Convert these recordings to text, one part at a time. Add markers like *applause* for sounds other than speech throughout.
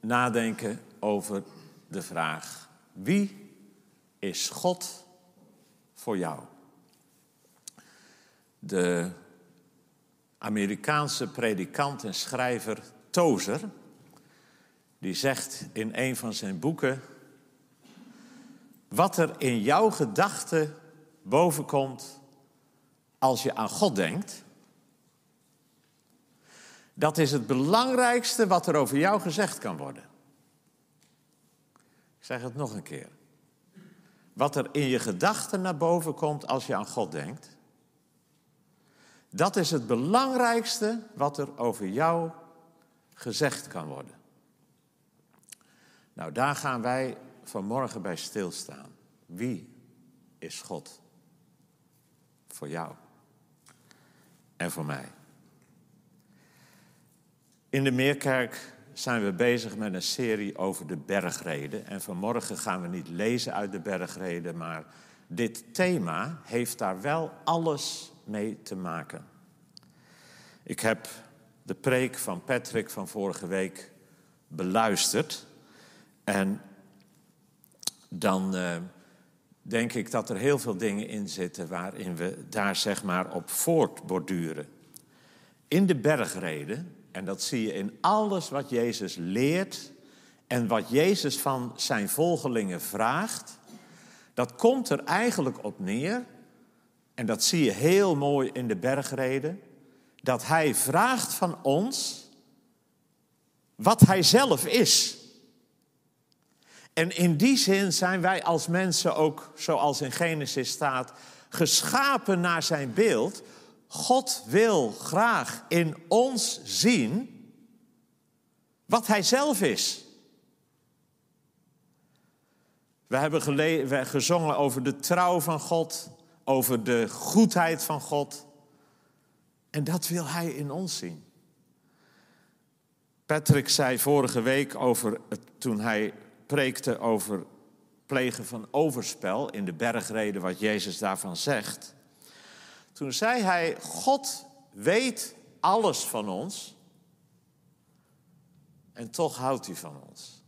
nadenken over de vraag: wie is God voor jou? De Amerikaanse predikant en schrijver Tozer, die zegt in een van zijn boeken: Wat er in jouw gedachten bovenkomt als je aan God denkt, dat is het belangrijkste wat er over jou gezegd kan worden. Ik zeg het nog een keer. Wat er in je gedachten naar boven komt als je aan God denkt, dat is het belangrijkste wat er over jou gezegd kan worden. Nou, daar gaan wij vanmorgen bij stilstaan. Wie is God voor jou en voor mij? In de Meerkerk zijn we bezig met een serie over de bergreden. En vanmorgen gaan we niet lezen uit de bergreden, maar dit thema heeft daar wel alles mee te maken. Ik heb de preek van Patrick van vorige week beluisterd. En dan uh, denk ik dat er heel veel dingen in zitten waarin we daar zeg maar op voortborduren. In de bergreden en dat zie je in alles wat Jezus leert en wat Jezus van zijn volgelingen vraagt. Dat komt er eigenlijk op neer, en dat zie je heel mooi in de bergreden, dat Hij vraagt van ons wat Hij zelf is. En in die zin zijn wij als mensen ook, zoals in Genesis staat, geschapen naar Zijn beeld, God wil graag in ons zien wat Hij zelf is. We hebben gezongen over de trouw van God, over de goedheid van God. En dat wil Hij in ons zien. Patrick zei vorige week over het, toen hij preekte over plegen van overspel in de bergreden, wat Jezus daarvan zegt. Toen zei hij, God weet alles van ons en toch houdt hij van ons.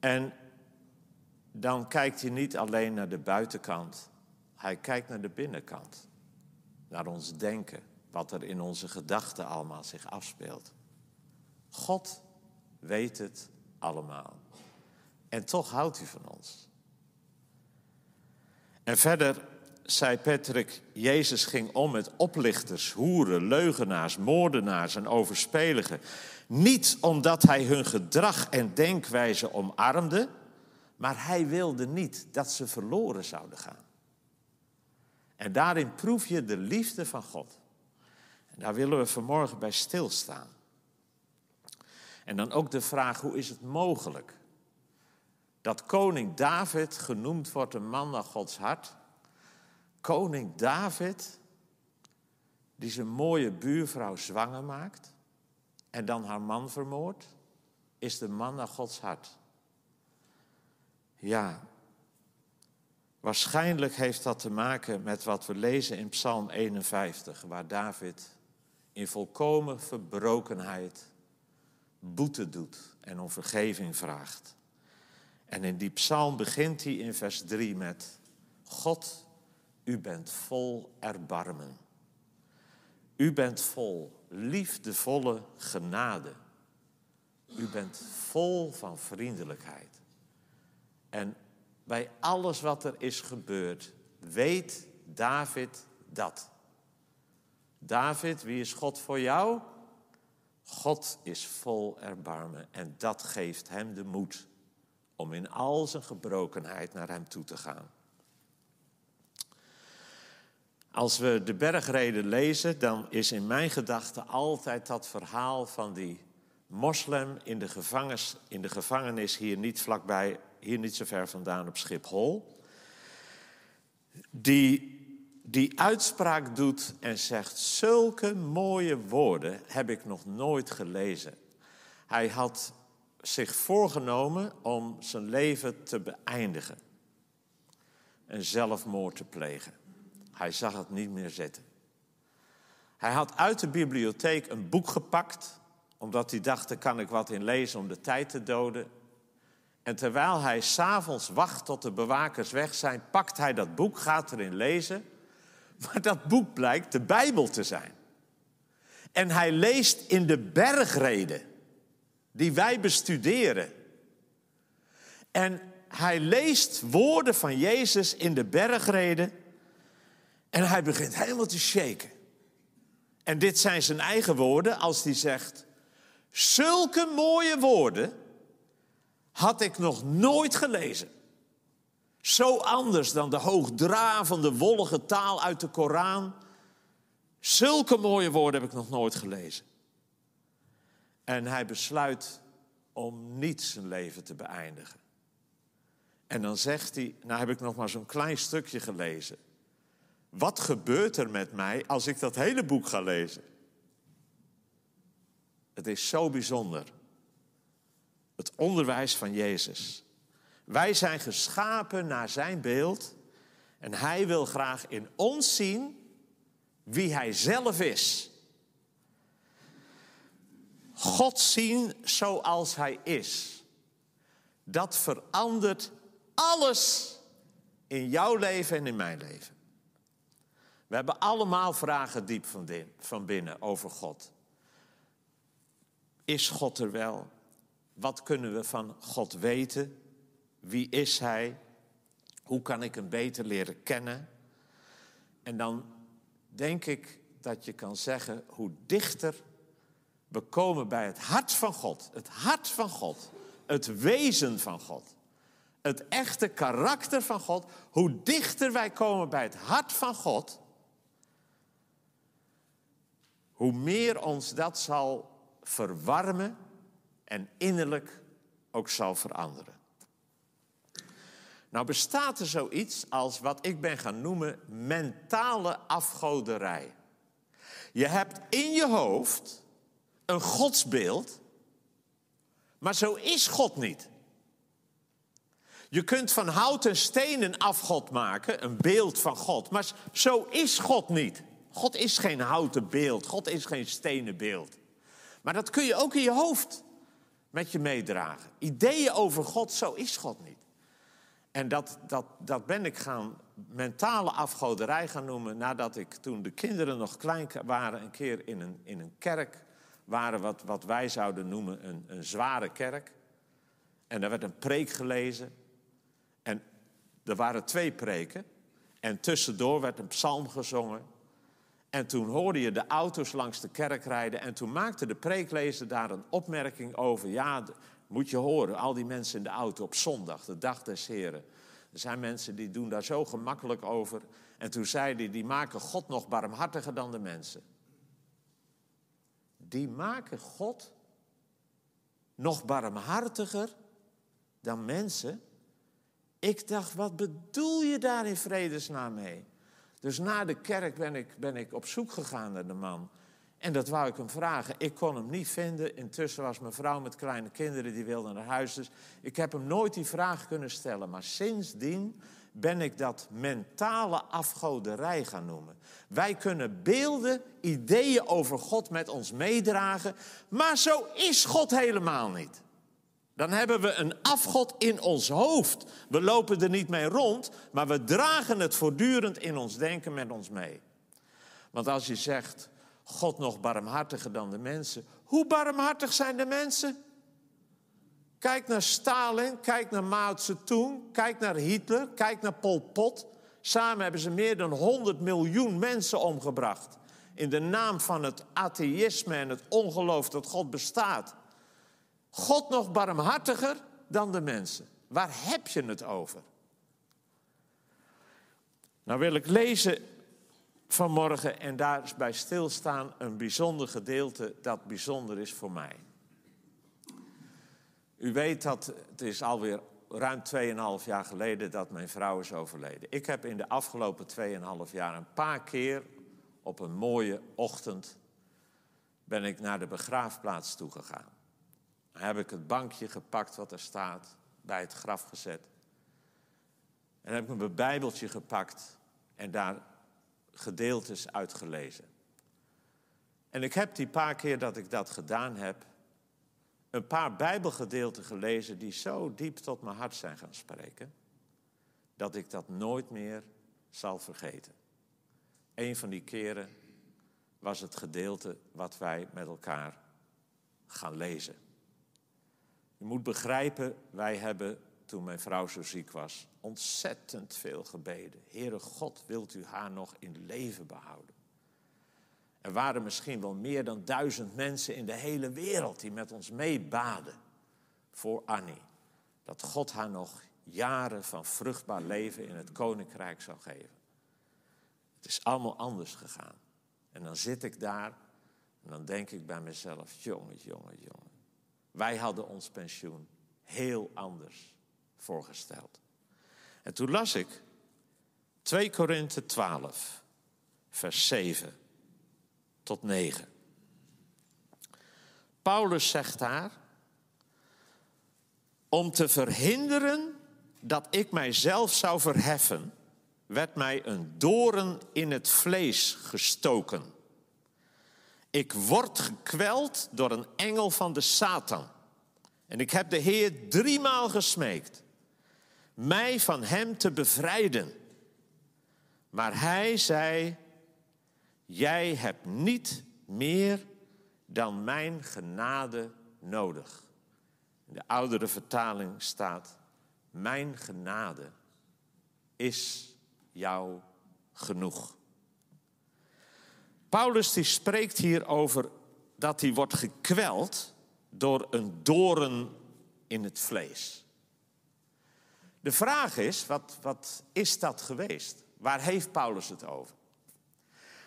En dan kijkt hij niet alleen naar de buitenkant, hij kijkt naar de binnenkant. Naar ons denken, wat er in onze gedachten allemaal zich afspeelt. God weet het allemaal. En toch houdt hij van ons. En verder zei Patrick, Jezus ging om met oplichters, hoeren, leugenaars, moordenaars en overspeligen. Niet omdat hij hun gedrag en denkwijze omarmde, maar hij wilde niet dat ze verloren zouden gaan. En daarin proef je de liefde van God. En daar willen we vanmorgen bij stilstaan. En dan ook de vraag, hoe is het mogelijk dat koning David genoemd wordt een man naar Gods hart koning David, die zijn mooie buurvrouw zwanger maakt en dan haar man vermoordt, is de man naar Gods hart. Ja, waarschijnlijk heeft dat te maken met wat we lezen in Psalm 51, waar David in volkomen verbrokenheid boete doet en om vergeving vraagt. En in die psalm begint hij in vers 3 met: God u bent vol erbarmen. U bent vol liefdevolle genade. U bent vol van vriendelijkheid. En bij alles wat er is gebeurd, weet David dat. David, wie is God voor jou? God is vol erbarmen en dat geeft hem de moed om in al zijn gebrokenheid naar hem toe te gaan. Als we de bergreden lezen, dan is in mijn gedachten altijd dat verhaal van die moslim in de, gevangenis, in de gevangenis hier niet vlakbij, hier niet zo ver vandaan op Schiphol. Die die uitspraak doet en zegt: Zulke mooie woorden heb ik nog nooit gelezen. Hij had zich voorgenomen om zijn leven te beëindigen en zelfmoord te plegen. Hij zag het niet meer zitten. Hij had uit de bibliotheek een boek gepakt, omdat hij dacht: er kan ik wat in lezen om de tijd te doden. En terwijl hij s'avonds wacht tot de bewakers weg zijn, pakt hij dat boek, gaat erin lezen. Maar dat boek blijkt de Bijbel te zijn. En hij leest in de bergreden die wij bestuderen. En hij leest woorden van Jezus in de bergreden. En hij begint helemaal te shaken. En dit zijn zijn eigen woorden als hij zegt: Zulke mooie woorden had ik nog nooit gelezen. Zo anders dan de hoogdravende, wollige taal uit de Koran. Zulke mooie woorden heb ik nog nooit gelezen. En hij besluit om niet zijn leven te beëindigen. En dan zegt hij, nou heb ik nog maar zo'n klein stukje gelezen. Wat gebeurt er met mij als ik dat hele boek ga lezen? Het is zo bijzonder. Het onderwijs van Jezus. Wij zijn geschapen naar zijn beeld en hij wil graag in ons zien wie hij zelf is. God zien zoals hij is. Dat verandert alles in jouw leven en in mijn leven. We hebben allemaal vragen diep van binnen over God. Is God er wel? Wat kunnen we van God weten? Wie is Hij? Hoe kan ik hem beter leren kennen? En dan denk ik dat je kan zeggen hoe dichter we komen bij het hart van God. Het hart van God. Het wezen van God. Het echte karakter van God. Hoe dichter wij komen bij het hart van God. Hoe meer ons dat zal verwarmen en innerlijk ook zal veranderen. Nou bestaat er zoiets als wat ik ben gaan noemen mentale afgoderij. Je hebt in je hoofd een godsbeeld, maar zo is God niet. Je kunt van hout en steen een afgod maken, een beeld van God, maar zo is God niet. God is geen houten beeld, God is geen stenen beeld. Maar dat kun je ook in je hoofd met je meedragen. Ideeën over God, zo is God niet. En dat, dat, dat ben ik gaan mentale afgoderij gaan noemen nadat ik toen de kinderen nog klein waren, een keer in een, in een kerk waren, wat, wat wij zouden noemen een, een zware kerk. En daar werd een preek gelezen. En er waren twee preken. En tussendoor werd een psalm gezongen. En toen hoorde je de auto's langs de kerk rijden. En toen maakte de preeklezer daar een opmerking over. Ja, moet je horen, al die mensen in de auto op zondag, de dag des Heren. Er zijn mensen die doen daar zo gemakkelijk over. En toen zei hij, die maken God nog barmhartiger dan de mensen. Die maken God nog barmhartiger dan mensen. Ik dacht, wat bedoel je daar in vredesnaam mee? Dus na de kerk ben ik, ben ik op zoek gegaan naar de man. En dat wou ik hem vragen. Ik kon hem niet vinden. Intussen was mijn vrouw met kleine kinderen, die wilde naar huis. Dus ik heb hem nooit die vraag kunnen stellen. Maar sindsdien ben ik dat mentale afgoderij gaan noemen. Wij kunnen beelden, ideeën over God met ons meedragen. Maar zo is God helemaal niet. Dan hebben we een afgod in ons hoofd. We lopen er niet mee rond, maar we dragen het voortdurend in ons denken met ons mee. Want als je zegt, God nog barmhartiger dan de mensen. Hoe barmhartig zijn de mensen? Kijk naar Stalin, kijk naar Mao Zedong, kijk naar Hitler, kijk naar Pol Pot. Samen hebben ze meer dan 100 miljoen mensen omgebracht. In de naam van het atheïsme en het ongeloof dat God bestaat. God nog barmhartiger dan de mensen. Waar heb je het over? Nou wil ik lezen vanmorgen en daar bij stilstaan een bijzonder gedeelte dat bijzonder is voor mij. U weet dat het is alweer ruim 2,5 jaar geleden dat mijn vrouw is overleden. Ik heb in de afgelopen 2,5 jaar een paar keer op een mooie ochtend ben ik naar de begraafplaats toegegaan. Heb ik het bankje gepakt wat er staat, bij het graf gezet. En heb ik mijn bijbeltje gepakt en daar gedeeltes uitgelezen. En ik heb die paar keer dat ik dat gedaan heb, een paar Bijbelgedeelten gelezen die zo diep tot mijn hart zijn gaan spreken, dat ik dat nooit meer zal vergeten. Een van die keren was het gedeelte wat wij met elkaar gaan lezen. U moet begrijpen, wij hebben toen mijn vrouw zo ziek was, ontzettend veel gebeden. Heere God, wilt u haar nog in leven behouden? Er waren misschien wel meer dan duizend mensen in de hele wereld die met ons meebaden voor Annie. Dat God haar nog jaren van vruchtbaar leven in het koninkrijk zou geven. Het is allemaal anders gegaan. En dan zit ik daar en dan denk ik bij mezelf, jongen, jongen, jongen. Wij hadden ons pensioen heel anders voorgesteld. En toen las ik 2 Korinthe 12, vers 7 tot 9. Paulus zegt daar, om te verhinderen dat ik mijzelf zou verheffen, werd mij een doren in het vlees gestoken. Ik word gekweld door een engel van de Satan. En ik heb de Heer driemaal gesmeekt mij van hem te bevrijden. Maar hij zei, jij hebt niet meer dan mijn genade nodig. In de oudere vertaling staat, mijn genade is jou genoeg. Paulus die spreekt hier over dat hij wordt gekweld door een doren in het vlees. De vraag is, wat, wat is dat geweest? Waar heeft Paulus het over?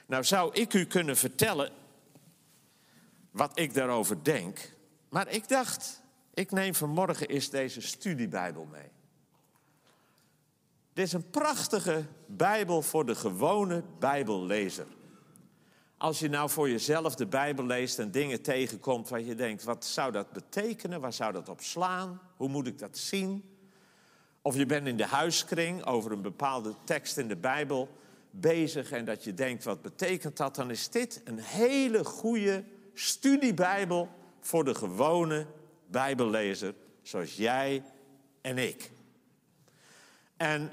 Nou zou ik u kunnen vertellen wat ik daarover denk. Maar ik dacht, ik neem vanmorgen eens deze studiebijbel mee. Dit is een prachtige Bijbel voor de gewone Bijbellezer. Als je nou voor jezelf de Bijbel leest en dingen tegenkomt waar je denkt, wat zou dat betekenen? Waar zou dat op slaan? Hoe moet ik dat zien? Of je bent in de huiskring over een bepaalde tekst in de Bijbel bezig en dat je denkt, wat betekent dat? Dan is dit een hele goede studiebijbel voor de gewone Bijbellezer, zoals jij en ik. En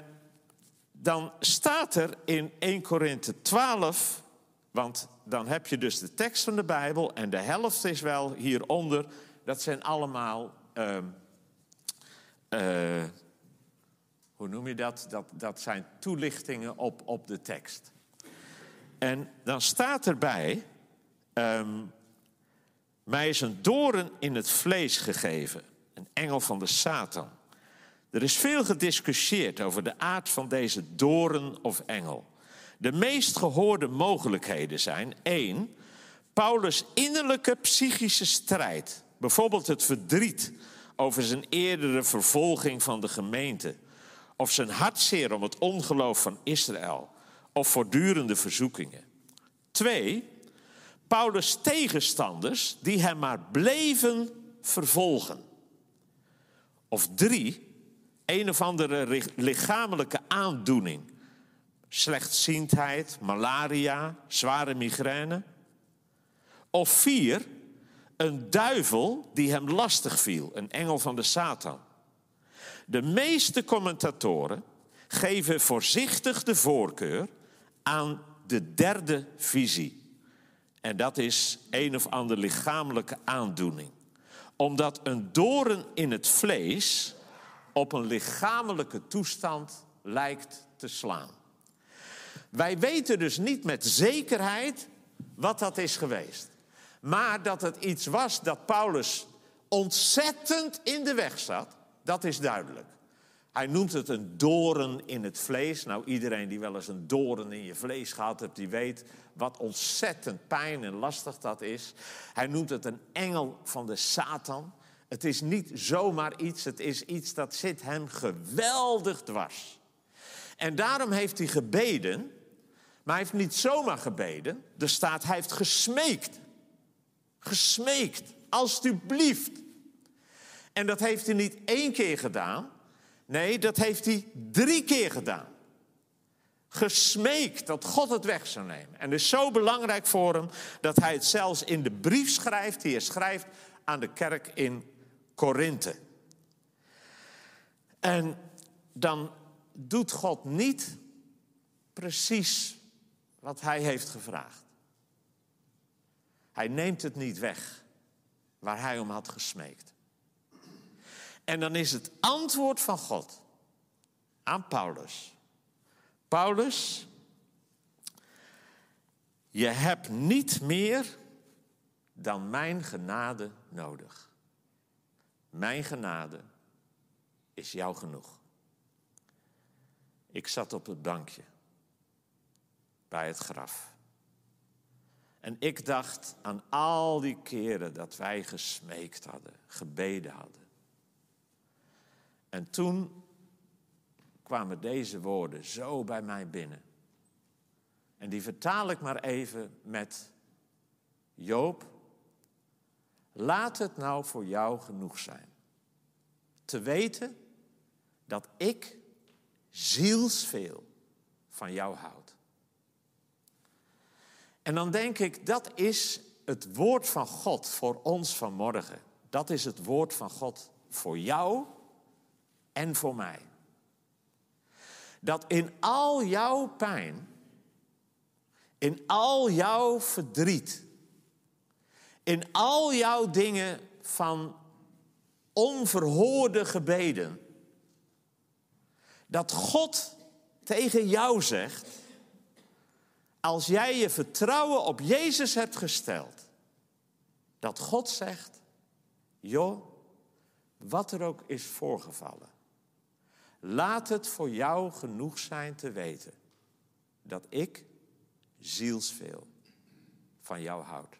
dan staat er in 1 Korinthe 12, want dan heb je dus de tekst van de Bijbel en de helft is wel hieronder. Dat zijn allemaal uh, uh, hoe noem je dat? Dat, dat zijn toelichtingen op, op de tekst. En dan staat erbij, um, mij is een doren in het vlees gegeven, een engel van de Satan. Er is veel gediscussieerd over de aard van deze doren of engel. De meest gehoorde mogelijkheden zijn één, Paulus' innerlijke psychische strijd, bijvoorbeeld het verdriet over zijn eerdere vervolging van de gemeente of zijn hartzeer om het ongeloof van Israël of voortdurende verzoekingen. Twee, Paulus' tegenstanders die hem maar bleven vervolgen. Of drie, een of andere lichamelijke aandoening. Slechtziendheid, malaria, zware migraine. Of vier, een duivel die hem lastig viel, een engel van de Satan. De meeste commentatoren geven voorzichtig de voorkeur aan de derde visie. En dat is een of andere lichamelijke aandoening. Omdat een doren in het vlees op een lichamelijke toestand lijkt te slaan. Wij weten dus niet met zekerheid wat dat is geweest. Maar dat het iets was dat Paulus ontzettend in de weg zat dat is duidelijk. Hij noemt het een doren in het vlees. Nou, iedereen die wel eens een doren in je vlees gehad heeft, die weet wat ontzettend pijn en lastig dat is. Hij noemt het een engel van de Satan. Het is niet zomaar iets, het is iets dat zit hem geweldig dwars. En daarom heeft hij gebeden, maar hij heeft niet zomaar gebeden. Er staat, hij heeft gesmeekt. Gesmeekt, alstublieft. En dat heeft hij niet één keer gedaan. Nee, dat heeft hij drie keer gedaan. Gesmeekt dat God het weg zou nemen. En het is zo belangrijk voor hem dat hij het zelfs in de brief schrijft die hij schrijft aan de kerk in Korinthe. En dan doet God niet precies wat hij heeft gevraagd. Hij neemt het niet weg waar hij om had gesmeekt. En dan is het antwoord van God aan Paulus. Paulus, je hebt niet meer dan mijn genade nodig. Mijn genade is jou genoeg. Ik zat op het bankje bij het graf. En ik dacht aan al die keren dat wij gesmeekt hadden, gebeden hadden. En toen kwamen deze woorden zo bij mij binnen. En die vertaal ik maar even met Joop. Laat het nou voor jou genoeg zijn. Te weten dat ik zielsveel van jou houd. En dan denk ik, dat is het woord van God voor ons vanmorgen. Dat is het woord van God voor jou en voor mij. Dat in al jouw pijn, in al jouw verdriet, in al jouw dingen van onverhoorde gebeden, dat God tegen jou zegt, als jij je vertrouwen op Jezus hebt gesteld, dat God zegt, joh, wat er ook is voorgevallen, laat het voor jou genoeg zijn te weten dat ik zielsveel van jou houd.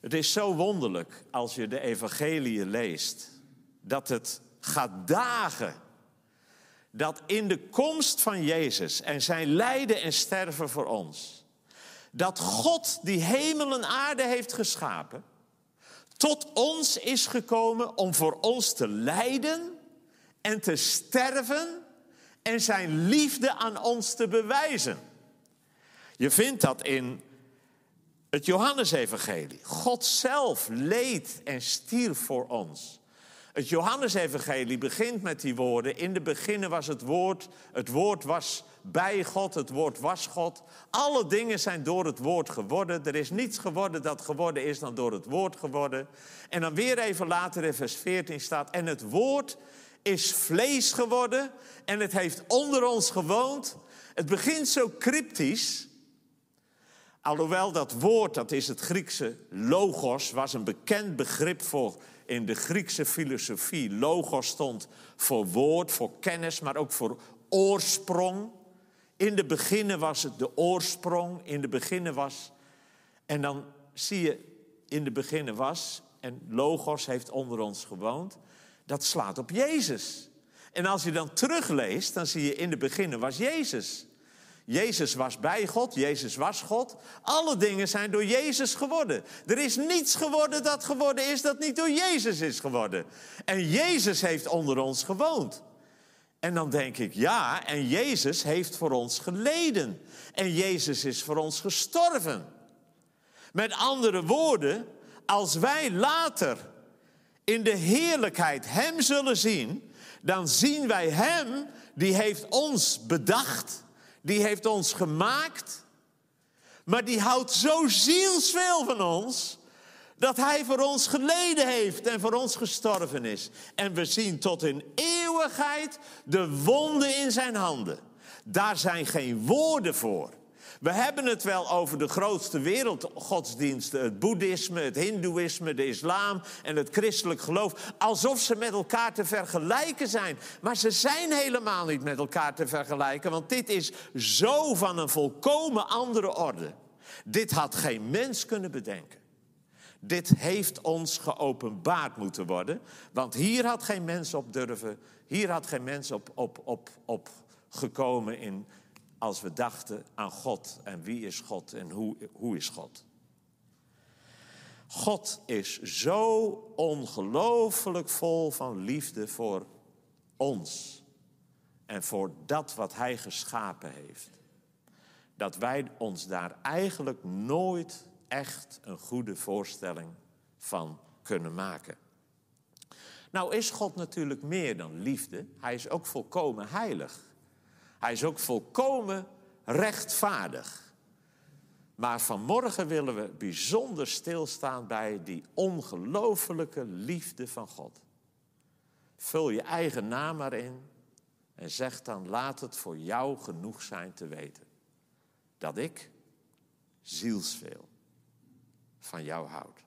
Het is zo wonderlijk als je de evangelie leest, dat het gaat dagen. Dat in de komst van Jezus en zijn lijden en sterven voor ons, dat God die hemel en aarde heeft geschapen, tot ons is gekomen om voor ons te lijden en te sterven en zijn liefde aan ons te bewijzen. Je vindt dat in het Johannesevangelie. God zelf leed en stierf voor ons. Het Johannesevangelie begint met die woorden. In de beginnen was het woord. Het woord was bij God. Het woord was God. Alle dingen zijn door het woord geworden. Er is niets geworden dat geworden is dan door het woord geworden. En dan weer even later in vers 14 staat. En het woord is vlees geworden. En het heeft onder ons gewoond. Het begint zo cryptisch. Alhoewel dat woord, dat is het Griekse logos, was een bekend begrip voor in de Griekse filosofie. Logos stond voor woord, voor kennis, maar ook voor oorsprong. In de beginnen was het de oorsprong, in de beginnen was. En dan zie je, in de beginnen was, en Logos heeft onder ons gewoond. Dat slaat op Jezus. En als je dan terugleest, dan zie je in de beginnen was Jezus. Jezus was bij God, Jezus was God. Alle dingen zijn door Jezus geworden. Er is niets geworden dat geworden is dat niet door Jezus is geworden. En Jezus heeft onder ons gewoond. En dan denk ik, ja, en Jezus heeft voor ons geleden. En Jezus is voor ons gestorven. Met andere woorden, als wij later in de heerlijkheid Hem zullen zien, dan zien wij Hem die heeft ons bedacht die heeft ons gemaakt, maar die houdt zo zielsveel van ons, dat hij voor ons geleden heeft en voor ons gestorven is. En we zien tot in eeuwigheid de wonden in zijn handen. Daar zijn geen woorden voor. We hebben het wel over de grootste wereldgodsdiensten, het boeddhisme, het hindoeïsme, de islam en het christelijk geloof, alsof ze met elkaar te vergelijken zijn. Maar ze zijn helemaal niet met elkaar te vergelijken, want dit is zo van een volkomen andere orde. Dit had geen mens kunnen bedenken. Dit heeft ons geopenbaard moeten worden. Want hier had geen mens op durven, hier had geen mens op, op, op, op gekomen in, als we dachten aan God en wie is God en hoe, hoe is God. God is zo ongelooflijk vol van liefde voor ons en voor dat wat Hij geschapen heeft. Dat wij ons daar eigenlijk nooit echt een goede voorstelling van kunnen maken. Nou is God natuurlijk meer dan liefde. Hij is ook volkomen heilig. Hij is ook volkomen rechtvaardig. Maar vanmorgen willen we bijzonder stilstaan bij die ongelofelijke liefde van God. Vul je eigen naam maar in en zeg dan: laat het voor jou genoeg zijn te weten dat ik zielsveel van jou houd.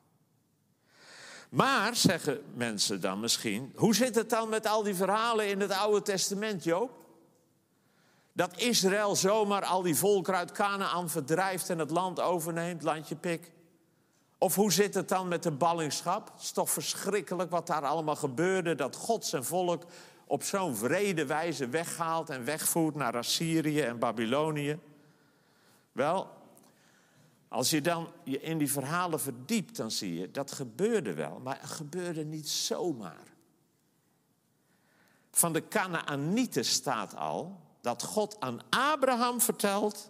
Maar, zeggen mensen dan misschien, hoe zit het dan met al die verhalen in het Oude Testament, Joop? Dat Israël zomaar al die volkeren uit Canaan verdrijft en het land overneemt, landje pik. Of hoe zit het dan met de ballingschap? Het is toch verschrikkelijk wat daar allemaal gebeurde, dat God zijn volk op zo'n vrede wijze weghaalt en wegvoert naar Assyrië en Babylonië. Wel, als je dan je in die verhalen verdiept, dan zie je dat gebeurde wel, maar het gebeurde niet zomaar. Van de Canaanieten staat al dat God aan Abraham vertelt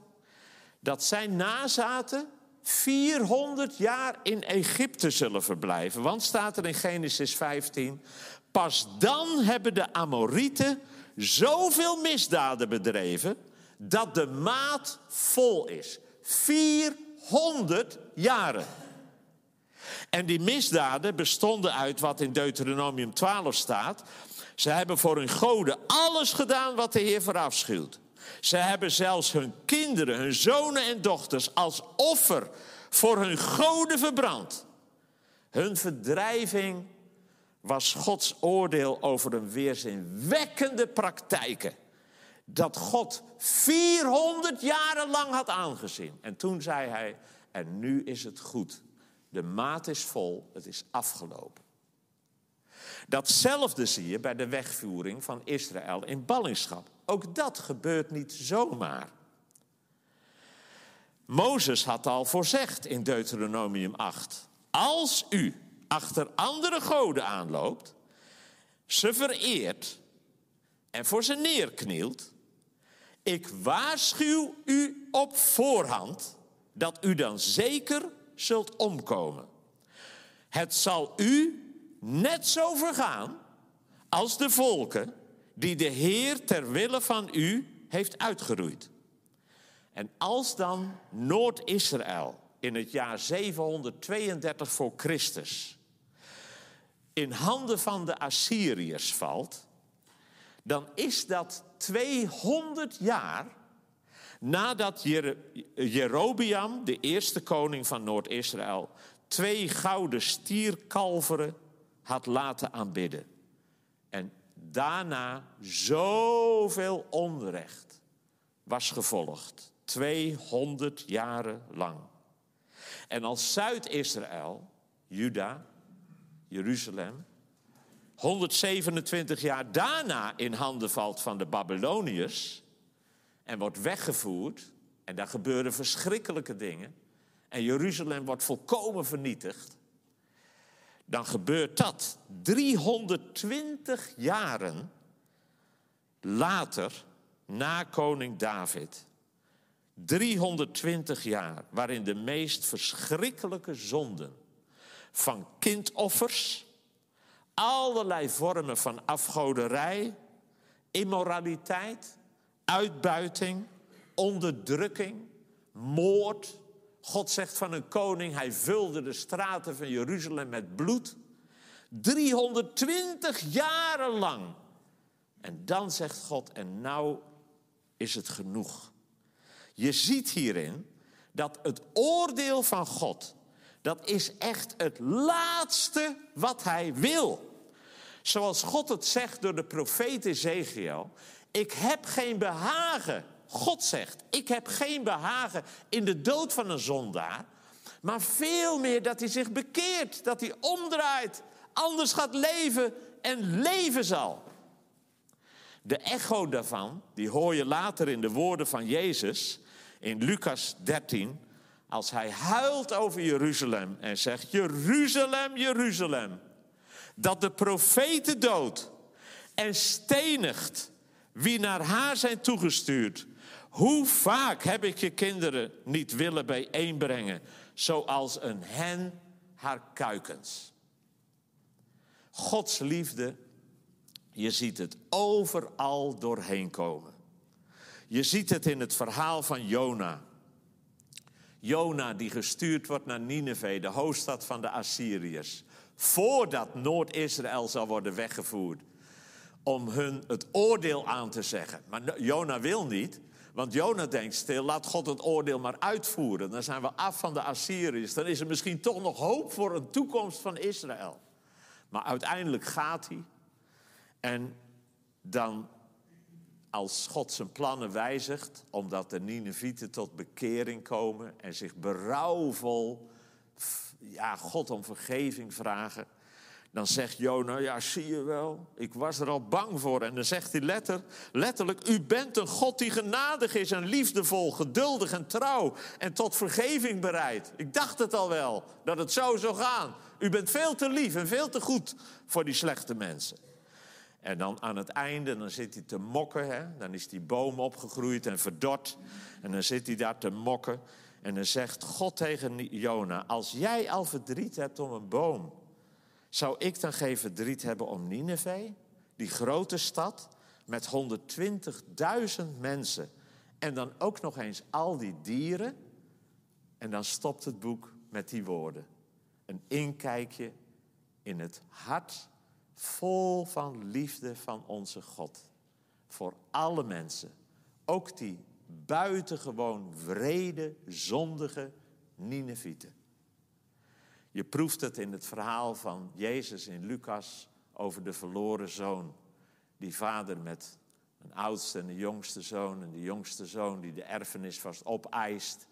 dat zijn nazaten 400 jaar in Egypte zullen verblijven. Want staat er in Genesis 15, pas dan hebben de Amorieten zoveel misdaden bedreven dat de maat vol is. 400 jaren. En die misdaden bestonden uit wat in Deuteronomium 12 staat. Ze hebben voor hun goden alles gedaan wat de Heer verafschuwt. Ze hebben zelfs hun kinderen, hun zonen en dochters als offer voor hun goden verbrand. Hun verdrijving was Gods oordeel over hun weerzinwekkende praktijken. Dat God 400 jaren lang had aangezien. En toen zei hij, en nu is het goed. De maat is vol, het is afgelopen. Datzelfde zie je bij de wegvoering van Israël in ballingschap. Ook dat gebeurt niet zomaar. Mozes had al voorzegd in Deuteronomium 8. Als u achter andere goden aanloopt, ze vereert en voor ze neerknielt, ik waarschuw u op voorhand dat u dan zeker zult omkomen. Het zal u net zo vergaan als de volken die de Heer ter wille van u heeft uitgeroeid. En als dan Noord-Israël in het jaar 732 voor Christus in handen van de Assyriërs valt, dan is dat 200 jaar nadat Jerobiam, de eerste koning van Noord-Israël, twee gouden stierkalveren had laten aanbidden. En daarna zoveel onrecht was gevolgd. 200 jaren lang. En als Zuid-Israël, Juda, Jeruzalem, 127 jaar daarna in handen valt van de Babyloniërs en wordt weggevoerd, en daar gebeuren verschrikkelijke dingen, en Jeruzalem wordt volkomen vernietigd, dan gebeurt dat 320 jaren later, na koning David. 320 jaar waarin de meest verschrikkelijke zonden van kindoffers, allerlei vormen van afgoderij, immoraliteit, uitbuiting, onderdrukking, moord, God zegt van een koning, hij vulde de straten van Jeruzalem met bloed. 320 jaren lang. En dan zegt God, en nou is het genoeg. Je ziet hierin dat het oordeel van God, dat is echt het laatste wat hij wil. Zoals God het zegt door de profeet Ezekiel, ik heb geen behagen God zegt: Ik heb geen behagen in de dood van een zondaar, Maar veel meer dat hij zich bekeert, dat hij omdraait, anders gaat leven en leven zal. De echo daarvan, die hoor je later in de woorden van Jezus in Lucas 13, als hij huilt over Jeruzalem en zegt: Jeruzalem, Jeruzalem, dat de profeten dood en stenigt wie naar haar zijn toegestuurd. Hoe vaak heb ik je kinderen niet willen bijeenbrengen, zoals een hen haar kuikens. Gods liefde, je ziet het overal doorheen komen. Je ziet het in het verhaal van Jona. Jona die gestuurd wordt naar Nineveh, de hoofdstad van de Assyriërs. Voordat Noord-Israël zal worden weggevoerd. Om hun het oordeel aan te zeggen. Maar Jona wil niet. Want Jona denkt stil, laat God het oordeel maar uitvoeren. Dan zijn we af van de Assyriërs. Dan is er misschien toch nog hoop voor een toekomst van Israël. Maar uiteindelijk gaat hij. En dan, als God zijn plannen wijzigt, omdat de Ninevieten tot bekering komen en zich berouwvol ja, God om vergeving vragen, dan zegt Jona, ja zie je wel, ik was er al bang voor. En dan zegt hij letter, letterlijk, u bent een God die genadig is en liefdevol, geduldig en trouw en tot vergeving bereid. Ik dacht het al wel, dat het zo zou gaan. U bent veel te lief en veel te goed voor die slechte mensen. En dan aan het einde, dan zit hij te mokken. Hè? Dan is die boom opgegroeid en verdord. En dan zit hij daar te mokken. En dan zegt God tegen Jona: Als jij al verdriet hebt om een boom, zou ik dan geen verdriet hebben om Nineveh, die grote stad met 120.000 mensen en dan ook nog eens al die dieren? En dan stopt het boek met die woorden. Een inkijkje in het hart vol van liefde van onze God. Voor alle mensen, ook die buitengewoon wrede, zondige Ninevieten. Je proeft het in het verhaal van Jezus in Lucas over de verloren zoon. Die vader met een oudste en een jongste zoon. En de jongste zoon die de erfenis vast opeist.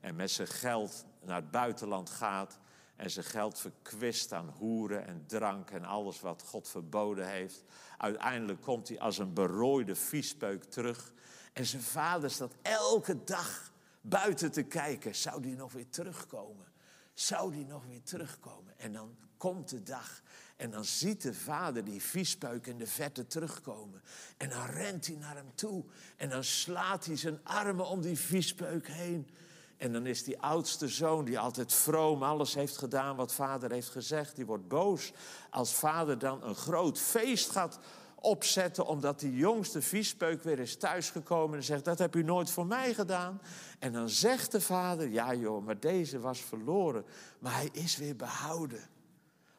En met zijn geld naar het buitenland gaat. En zijn geld verkwist aan hoeren en drank en alles wat God verboden heeft. Uiteindelijk komt hij als een berooide viespeuk terug. En zijn vader staat elke dag buiten te kijken. Zou die nog weer terugkomen? Zou die nog weer terugkomen? En dan komt de dag. En dan ziet de vader die viespeuk in de vette terugkomen. En dan rent hij naar hem toe. En dan slaat hij zijn armen om die viespeuk heen. En dan is die oudste zoon, die altijd vroom alles heeft gedaan wat vader heeft gezegd, die wordt boos als vader dan een groot feest gaat opzetten omdat die jongste viespeuk weer is thuisgekomen en zegt, dat heb u nooit voor mij gedaan. En dan zegt de vader, ja joh, maar deze was verloren, maar hij is weer behouden.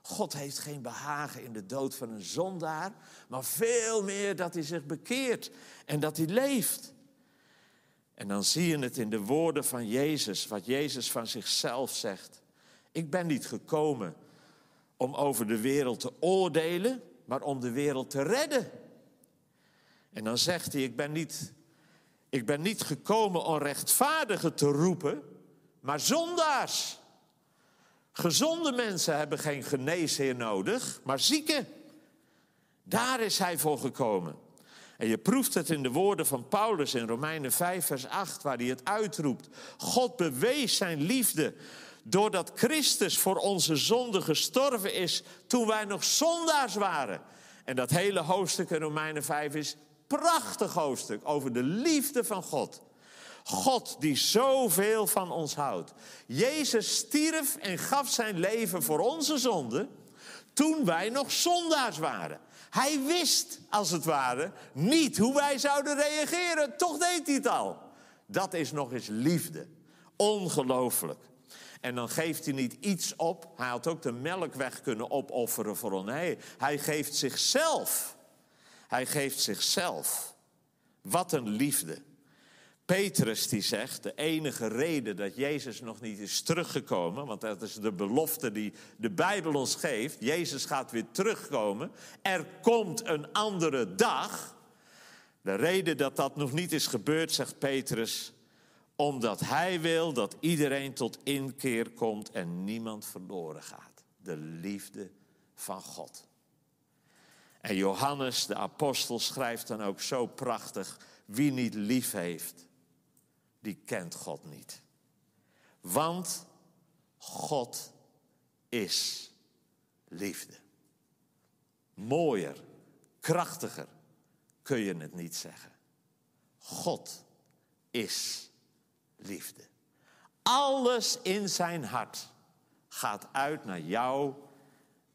God heeft geen behagen in de dood van een zondaar, maar veel meer dat hij zich bekeert en dat hij leeft. En dan zie je het in de woorden van Jezus, wat Jezus van zichzelf zegt. Ik ben niet gekomen om over de wereld te oordelen, maar om de wereld te redden. En dan zegt hij, ik ben niet, ik ben niet gekomen om rechtvaardigen te roepen, maar zondaars. Gezonde mensen hebben geen geneesheer nodig, maar zieken. Daar is hij voor gekomen. En je proeft het in de woorden van Paulus in Romeinen 5, vers 8, waar hij het uitroept. God bewees zijn liefde doordat Christus voor onze zonde gestorven is toen wij nog zondaars waren. En dat hele hoofdstuk in Romeinen 5 is een prachtig hoofdstuk over de liefde van God. God die zoveel van ons houdt. Jezus stierf en gaf zijn leven voor onze zonde toen wij nog zondaars waren. Hij wist, als het ware, niet hoe wij zouden reageren. Toch deed hij het al. Dat is nog eens liefde. Ongelooflijk. En dan geeft hij niet iets op. Hij had ook de melk weg kunnen opofferen voor ons. Hij geeft zichzelf. Hij geeft zichzelf. Wat een liefde. Petrus die zegt, de enige reden dat Jezus nog niet is teruggekomen, want dat is de belofte die de Bijbel ons geeft, Jezus gaat weer terugkomen, er komt een andere dag. De reden dat dat nog niet is gebeurd, zegt Petrus, Omdat Hij wil dat iedereen tot inkeer komt en niemand verloren gaat. De liefde van God. En Johannes, de apostel, schrijft dan ook zo prachtig: wie niet lief heeft, die kent God niet. Want God is liefde. Mooier, krachtiger kun je het niet zeggen. God is liefde. Alles in zijn hart gaat uit naar jou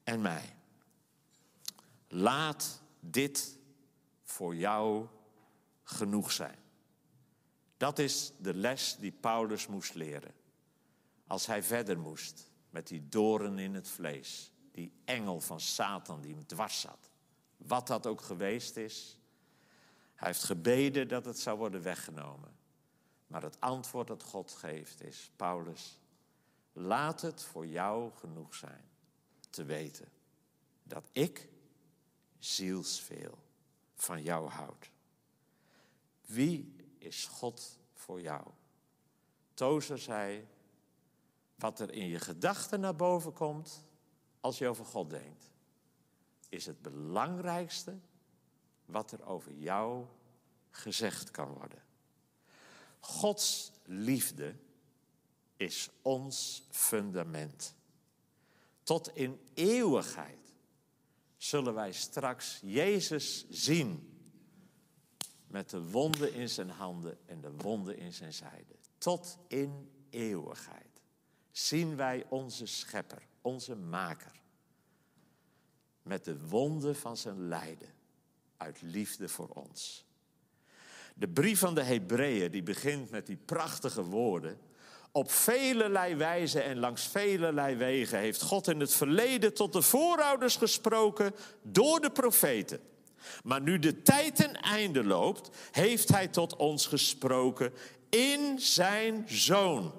en mij. Laat dit voor jou genoeg zijn. Dat is de les die Paulus moest leren. Als hij verder moest met die doren in het vlees. Die engel van Satan die hem dwars zat. Wat dat ook geweest is. Hij heeft gebeden dat het zou worden weggenomen. Maar het antwoord dat God geeft is, Paulus, laat het voor jou genoeg zijn te weten dat ik zielsveel van jou houd. Wie is God voor jou? Tozer zei, wat er in je gedachten naar boven komt als je over God denkt, is het belangrijkste wat er over jou gezegd kan worden. Gods liefde is ons fundament. Tot in eeuwigheid zullen wij straks Jezus zien met de wonden in zijn handen en de wonden in zijn zijde. Tot in eeuwigheid zien wij onze schepper, onze maker, met de wonden van zijn lijden uit liefde voor ons. De brief van de Hebreeën die begint met die prachtige woorden. Op velelei wijze en langs velelei wegen heeft God in het verleden tot de voorouders gesproken door de profeten. Maar nu de tijd ten einde loopt, heeft Hij tot ons gesproken in Zijn Zoon.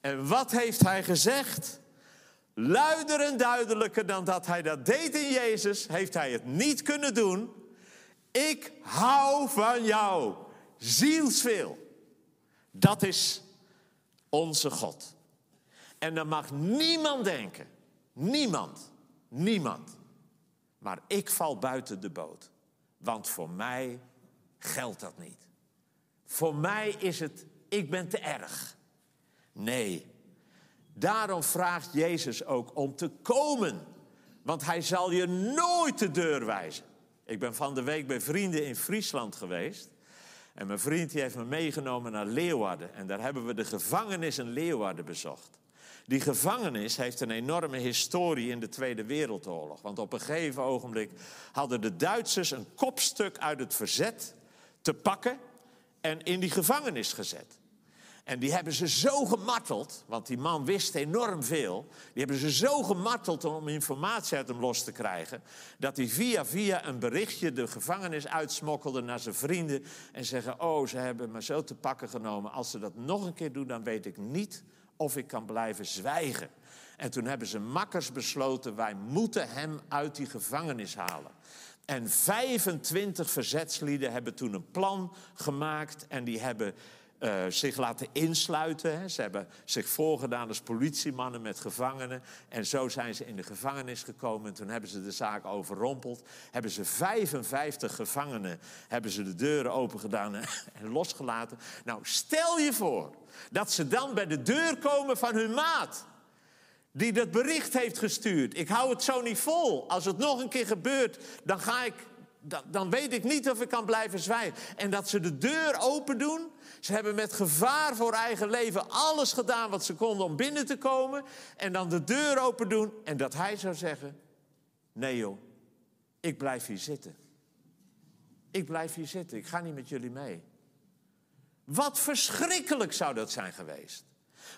En wat heeft Hij gezegd? Luider en duidelijker dan dat Hij dat deed in Jezus, heeft Hij het niet kunnen doen. Ik hou van jou, zielsveel. Dat is onze God. En dan mag niemand denken, niemand, niemand. Maar ik val buiten de boot, want voor mij geldt dat niet. Voor mij is het, ik ben te erg. Nee, daarom vraagt Jezus ook om te komen, want hij zal je nooit de deur wijzen. Ik ben van de week bij vrienden in Friesland geweest. En mijn vriend die heeft me meegenomen naar Leeuwarden. En daar hebben we de gevangenis in Leeuwarden bezocht. Die gevangenis heeft een enorme historie in de Tweede Wereldoorlog. Want op een gegeven ogenblik hadden de Duitsers een kopstuk uit het verzet te pakken en in die gevangenis gezet. En die hebben ze zo gemarteld, want die man wist enorm veel. Die hebben ze zo gemarteld om informatie uit hem los te krijgen. Dat hij via via een berichtje de gevangenis uitsmokkelde naar zijn vrienden. En zeggen: Oh, ze hebben me zo te pakken genomen. Als ze dat nog een keer doen, dan weet ik niet of ik kan blijven zwijgen. En toen hebben ze makkers besloten: Wij moeten hem uit die gevangenis halen. En 25 verzetslieden hebben toen een plan gemaakt en die hebben uh, zich laten insluiten. Hè. Ze hebben zich voorgedaan als politiemannen met gevangenen. En zo zijn ze in de gevangenis gekomen. En toen hebben ze de zaak overrompeld. Hebben ze 55 gevangenen hebben ze de deuren opengedaan en, *laughs* en losgelaten. Nou, stel je voor dat ze dan bij de deur komen van hun maat die dat bericht heeft gestuurd. Ik hou het zo niet vol. Als het nog een keer gebeurt, dan ga ik. Dan, dan weet ik niet of ik kan blijven zwijgen. En dat ze de deur open doen ze hebben met gevaar voor eigen leven alles gedaan wat ze konden om binnen te komen. En dan de deur open doen. En dat hij zou zeggen: Nee joh, ik blijf hier zitten. Ik blijf hier zitten, ik ga niet met jullie mee. Wat verschrikkelijk zou dat zijn geweest.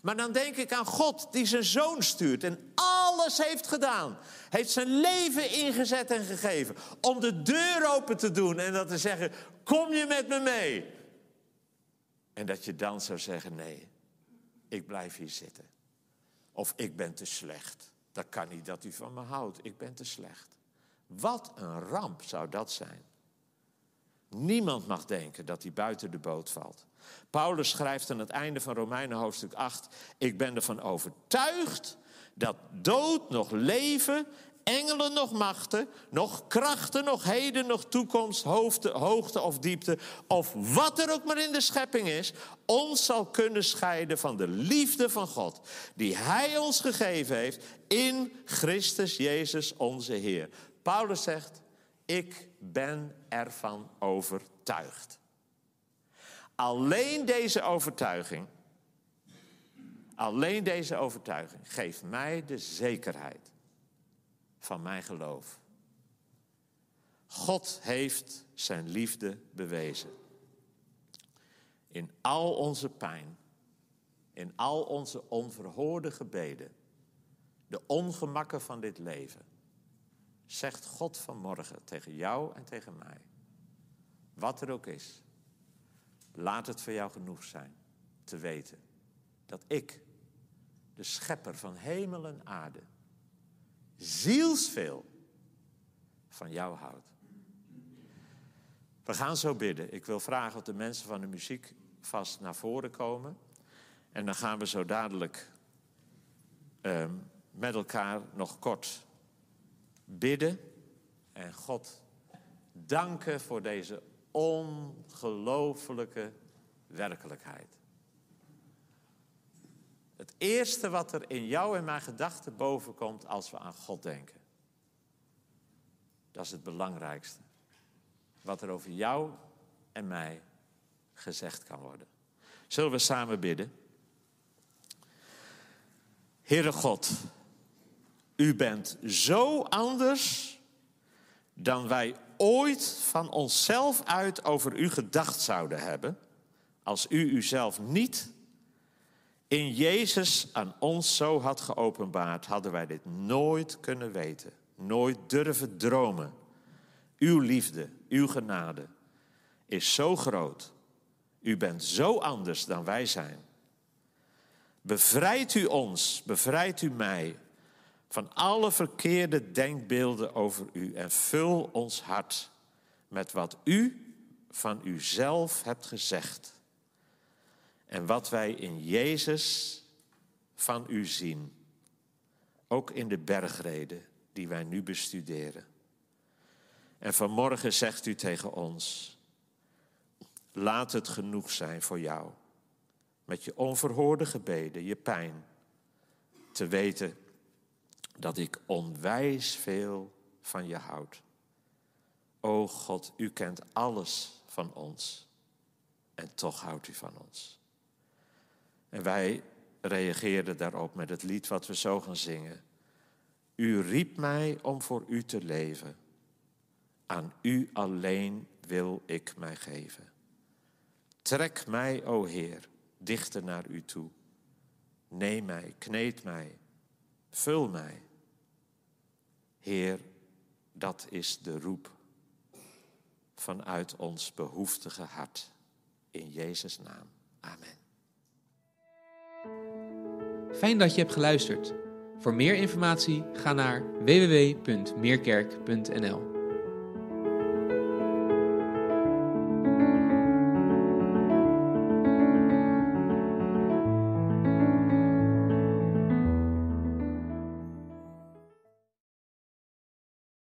Maar dan denk ik aan God die zijn zoon stuurt en alles heeft gedaan. Heeft zijn leven ingezet en gegeven om de deur open te doen en dat te zeggen: Kom je met me mee? En dat je dan zou zeggen: nee, ik blijf hier zitten. Of ik ben te slecht. Dat kan niet dat u van me houdt. Ik ben te slecht. Wat een ramp zou dat zijn. Niemand mag denken dat hij buiten de boot valt. Paulus schrijft aan het einde van Romeinen hoofdstuk 8: Ik ben ervan overtuigd dat dood nog leven, engelen nog machten, nog krachten, nog heden, nog toekomst, hoogte, hoogte of diepte, of wat er ook maar in de schepping is, ons zal kunnen scheiden van de liefde van God, die Hij ons gegeven heeft in Christus Jezus onze Heer. Paulus zegt, ik ben ervan overtuigd. Alleen deze overtuiging, alleen deze overtuiging geeft mij de zekerheid van mijn geloof. God heeft zijn liefde bewezen. In al onze pijn, in al onze onverhoorde gebeden, de ongemakken van dit leven, zegt God vanmorgen tegen jou en tegen mij, wat er ook is, laat het voor jou genoeg zijn te weten dat ik, de schepper van hemel en aarde, zielsveel van jou houd. We gaan zo bidden. Ik wil vragen of de mensen van de muziek vast naar voren komen. En dan gaan we zo dadelijk ehm, met elkaar nog kort bidden. En God danken voor deze ongelofelijke werkelijkheid. Het eerste wat er in jou en mijn gedachten bovenkomt als we aan God denken. Dat is het belangrijkste. Wat er over jou en mij gezegd kan worden. Zullen we samen bidden? Heere God, u bent zo anders dan wij ooit van onszelf uit over u gedacht zouden hebben, als u uzelf niet in Jezus aan ons zo had geopenbaard, hadden wij dit nooit kunnen weten, nooit durven dromen. Uw liefde, uw genade is zo groot. U bent zo anders dan wij zijn. Bevrijdt u ons, bevrijdt u mij van alle verkeerde denkbeelden over u en vul ons hart met wat u van uzelf hebt gezegd en wat wij in Jezus van u zien. Ook in de bergreden die wij nu bestuderen. En vanmorgen zegt u tegen ons: laat het genoeg zijn voor jou. Met je onverhoorde gebeden, je pijn, te weten dat ik onwijs veel van je houd. O God, u kent alles van ons en toch houdt u van ons. En wij reageerden daarop met het lied wat we zo gaan zingen. U riep mij om voor u te leven. Aan u alleen wil ik mij geven. Trek mij, o Heer, dichter naar u toe. Neem mij, kneed mij, vul mij. Heer, dat is de roep vanuit ons behoeftige hart. In Jezus' naam. Amen. Fijn dat je hebt geluisterd. Voor meer informatie ga naar www.meerkerk.nl.